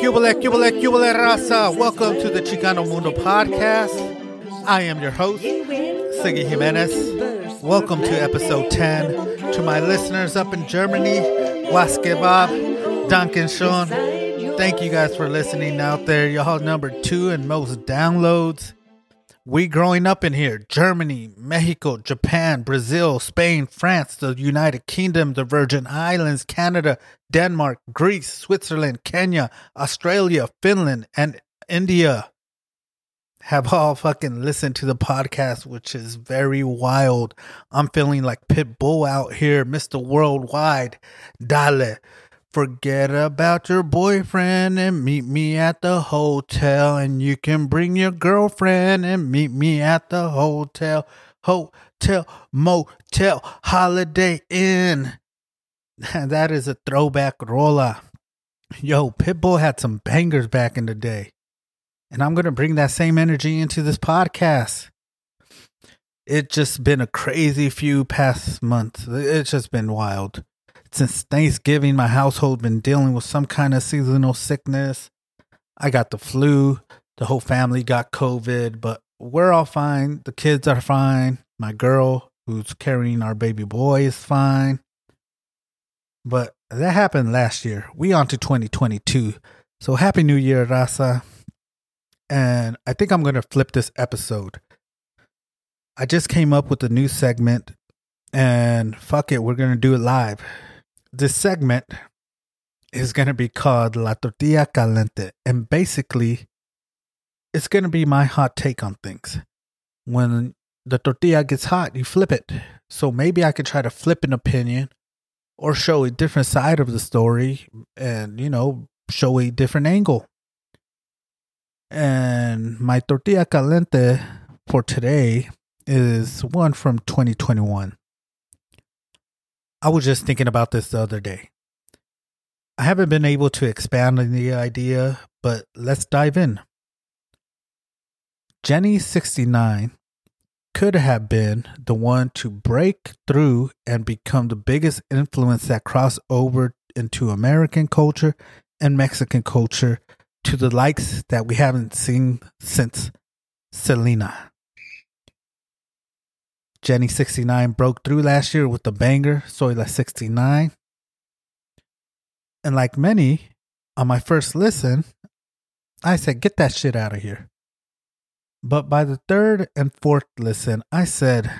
Cubile, cubile, cubile raza. Welcome to the Chicano Mundo podcast. I am your host, Sigi Jimenez. Welcome to episode 10. To my listeners up in Germany, Was Kebab, Duncan Sean. Thank you guys for listening out there. Y'all number two and most downloads. We growing up in here Germany, Mexico, Japan, Brazil, Spain, France, the United Kingdom, the Virgin Islands, Canada, Denmark, Greece, Switzerland, Kenya, Australia, Finland, and India have all fucking listened to the podcast, which is very wild. I'm feeling like Pitbull out here, Mr. Worldwide. Dale. Forget about your boyfriend and meet me at the hotel. And you can bring your girlfriend and meet me at the hotel. Hotel, motel, holiday inn. that is a throwback rolla. Yo, Pitbull had some bangers back in the day. And I'm going to bring that same energy into this podcast. It's just been a crazy few past months. It's just been wild since Thanksgiving, my household been dealing with some kind of seasonal sickness. I got the flu. The whole family got COVID, but we're all fine. The kids are fine. My girl, who's carrying our baby boy, is fine. But that happened last year. We on to 2022. So happy New Year, Raza. And I think I'm gonna flip this episode. I just came up with a new segment, and fuck it, we're gonna do it live this segment is going to be called La Tortilla Caliente. And basically, it's going to be my hot take on things. When the tortilla gets hot, you flip it. So maybe I could try to flip an opinion or show a different side of the story and, you know, show a different angle. And my tortilla caliente for today is one from 2021. I was just thinking about this the other day. I haven't been able to expand on the idea, but let's dive in. Jenny69 could have been the one to break through and become the biggest influence that crossed over into American culture and Mexican culture to the likes that we haven't seen since Selena. Jenny 69 broke through last year with the banger Soy La 69. And like many, on my first listen, I said, get that shit out of here. But by the third and fourth listen, I said,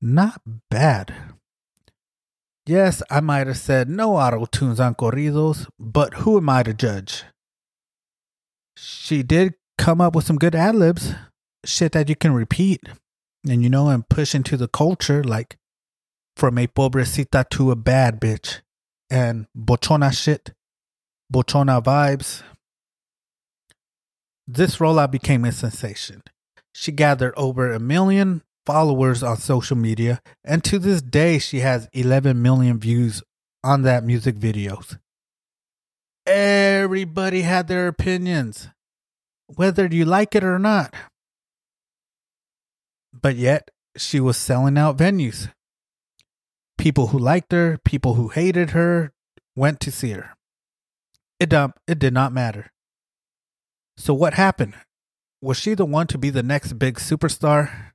not bad. Yes, I might have said no auto tunes on corridos, but who am I to judge? She did come up with some good ad libs, shit that you can repeat and you know, and push into the culture like from a pobrecita to a bad bitch and bochona shit, bochona vibes. This rollout became a sensation. She gathered over a million followers on social media, and to this day, she has 11 million views on that music videos. Everybody had their opinions, whether you like it or not. But yet, she was selling out venues. People who liked her, people who hated her, went to see her. It, it did not matter. So, what happened? Was she the one to be the next big superstar?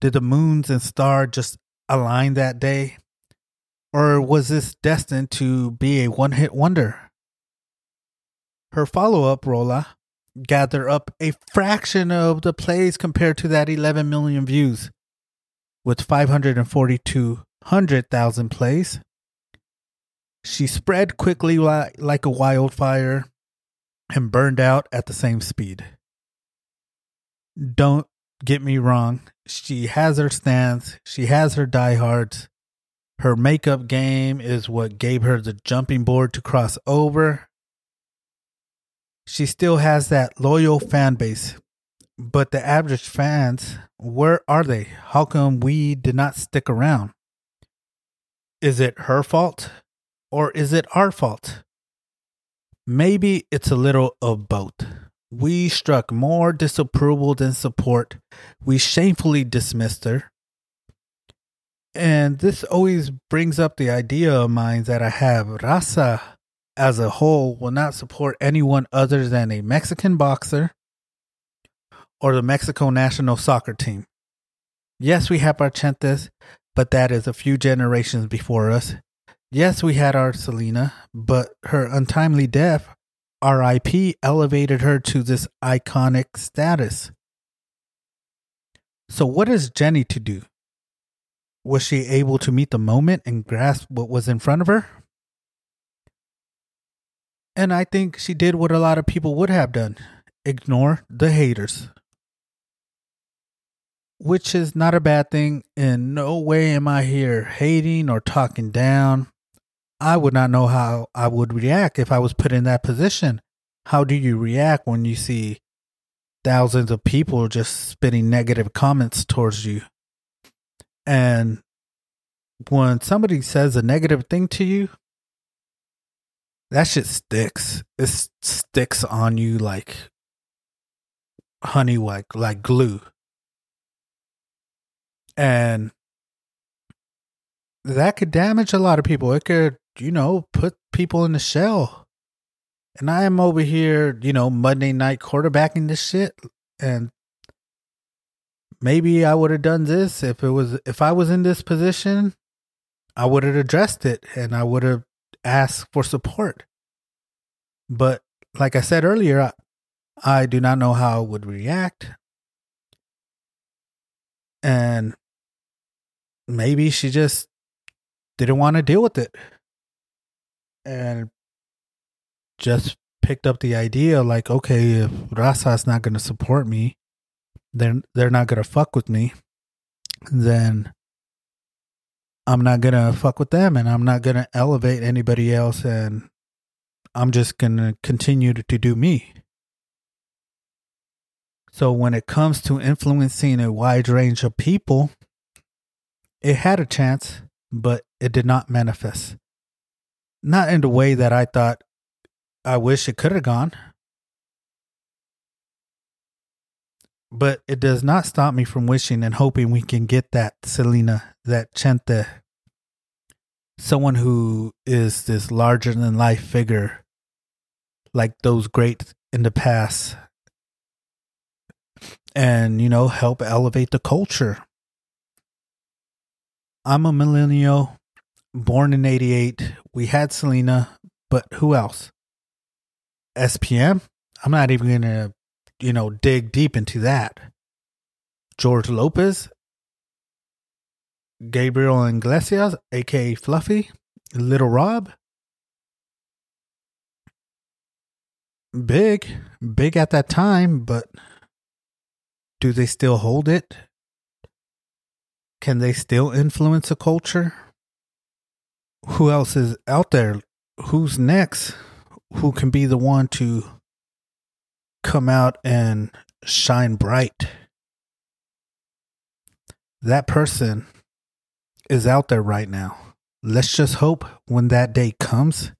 Did the moons and stars just align that day? Or was this destined to be a one hit wonder? Her follow up, Rolla, gather up a fraction of the plays compared to that 11 million views with 542,000 plays. She spread quickly like a wildfire and burned out at the same speed. Don't get me wrong, she has her stance, she has her diehards. Her makeup game is what gave her the jumping board to cross over she still has that loyal fan base. But the average fans, where are they? How come we did not stick around? Is it her fault or is it our fault? Maybe it's a little of both. We struck more disapproval than support. We shamefully dismissed her. And this always brings up the idea of mine that I have Raza as a whole will not support anyone other than a Mexican boxer or the Mexico national soccer team. Yes, we have our Chentes, but that is a few generations before us. Yes, we had our Selena, but her untimely death, RIP, elevated her to this iconic status. So, what is Jenny to do? Was she able to meet the moment and grasp what was in front of her? And I think she did what a lot of people would have done ignore the haters. Which is not a bad thing. In no way am I here hating or talking down. I would not know how I would react if I was put in that position. How do you react when you see thousands of people just spitting negative comments towards you? And when somebody says a negative thing to you, that shit sticks. It sticks on you like honey, like like glue. And that could damage a lot of people. It could, you know, put people in the shell. And I am over here, you know, Monday night quarterbacking this shit. And maybe I would have done this if it was if I was in this position, I would have addressed it and I would have ask for support. But like I said earlier, I, I do not know how I would react. And maybe she just didn't want to deal with it. And just picked up the idea like, okay, if Raza's not going to support me, then they're not going to fuck with me, then I'm not gonna fuck with them and I'm not gonna elevate anybody else and I'm just gonna continue to, do me. So when it comes to influencing a wide range of people, it had a chance, but it did not manifest. Not in the way that I thought I wish it could have gone. But it does not stop me from wishing and hoping we can get that Selena that Chente, someone who is this larger than life figure, like those great in the past, and, you know, help elevate the culture. I'm a millennial, born in 88. We had Selena, but who else? SPM? I'm not even going to, you know, dig deep into that. George Lopez, Gabriel Iglesias, aka Fluffy, Lil Rob. Big, big at that time, but do they still hold it? Can they still influence a culture? Who else is out there? Who's next? Who can be the one to come out and shine bright? That person is out there right now. Let's just hope when that day comes,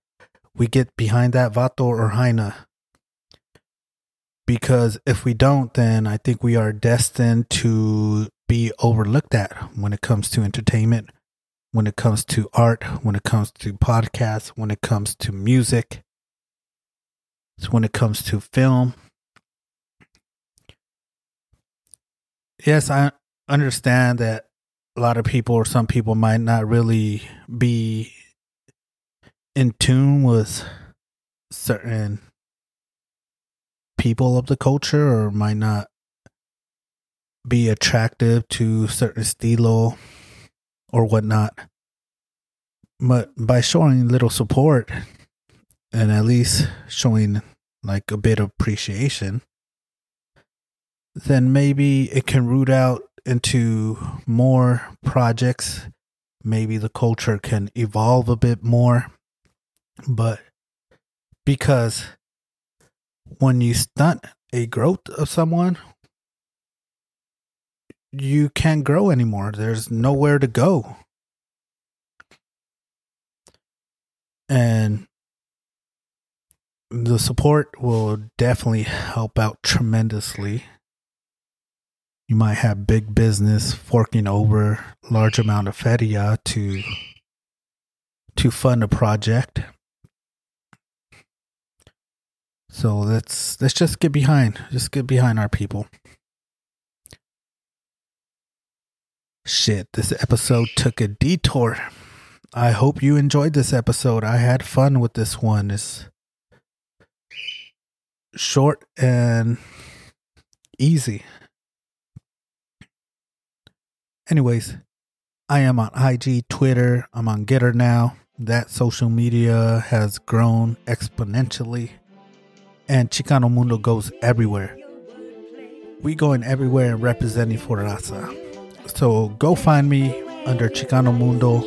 we get behind that Vato or Heine. Because if we don't, then I think we are destined to be overlooked at when it comes to entertainment, when it comes to art, when it comes to podcasts, when it comes to music, when it comes to film. Yes, I understand that a lot of people or some people might not really be in tune with certain people of the culture or might not be attractive to certain stilo or whatnot. But by showing little support and at least showing like a bit of appreciation, then maybe it can root out into more projects, maybe the culture can evolve a bit more. But because when you stunt a growth of someone, you can't grow anymore. There's nowhere to go. And the support will definitely help out tremendously You might have big business forking over large amount of feria to to fund a project. So let's let's just get behind, just get behind our people. Shit, this episode took a detour. I hope you enjoyed this episode. I had fun with this one. It's short and easy. Anyways, I am on IG, Twitter, I'm on Gettr now. That social media has grown exponentially. And Chicano Mundo goes everywhere. We going everywhere and representing for Raza. So go find me under Chicano Mundo.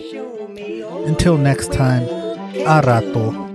Until next time, a rato.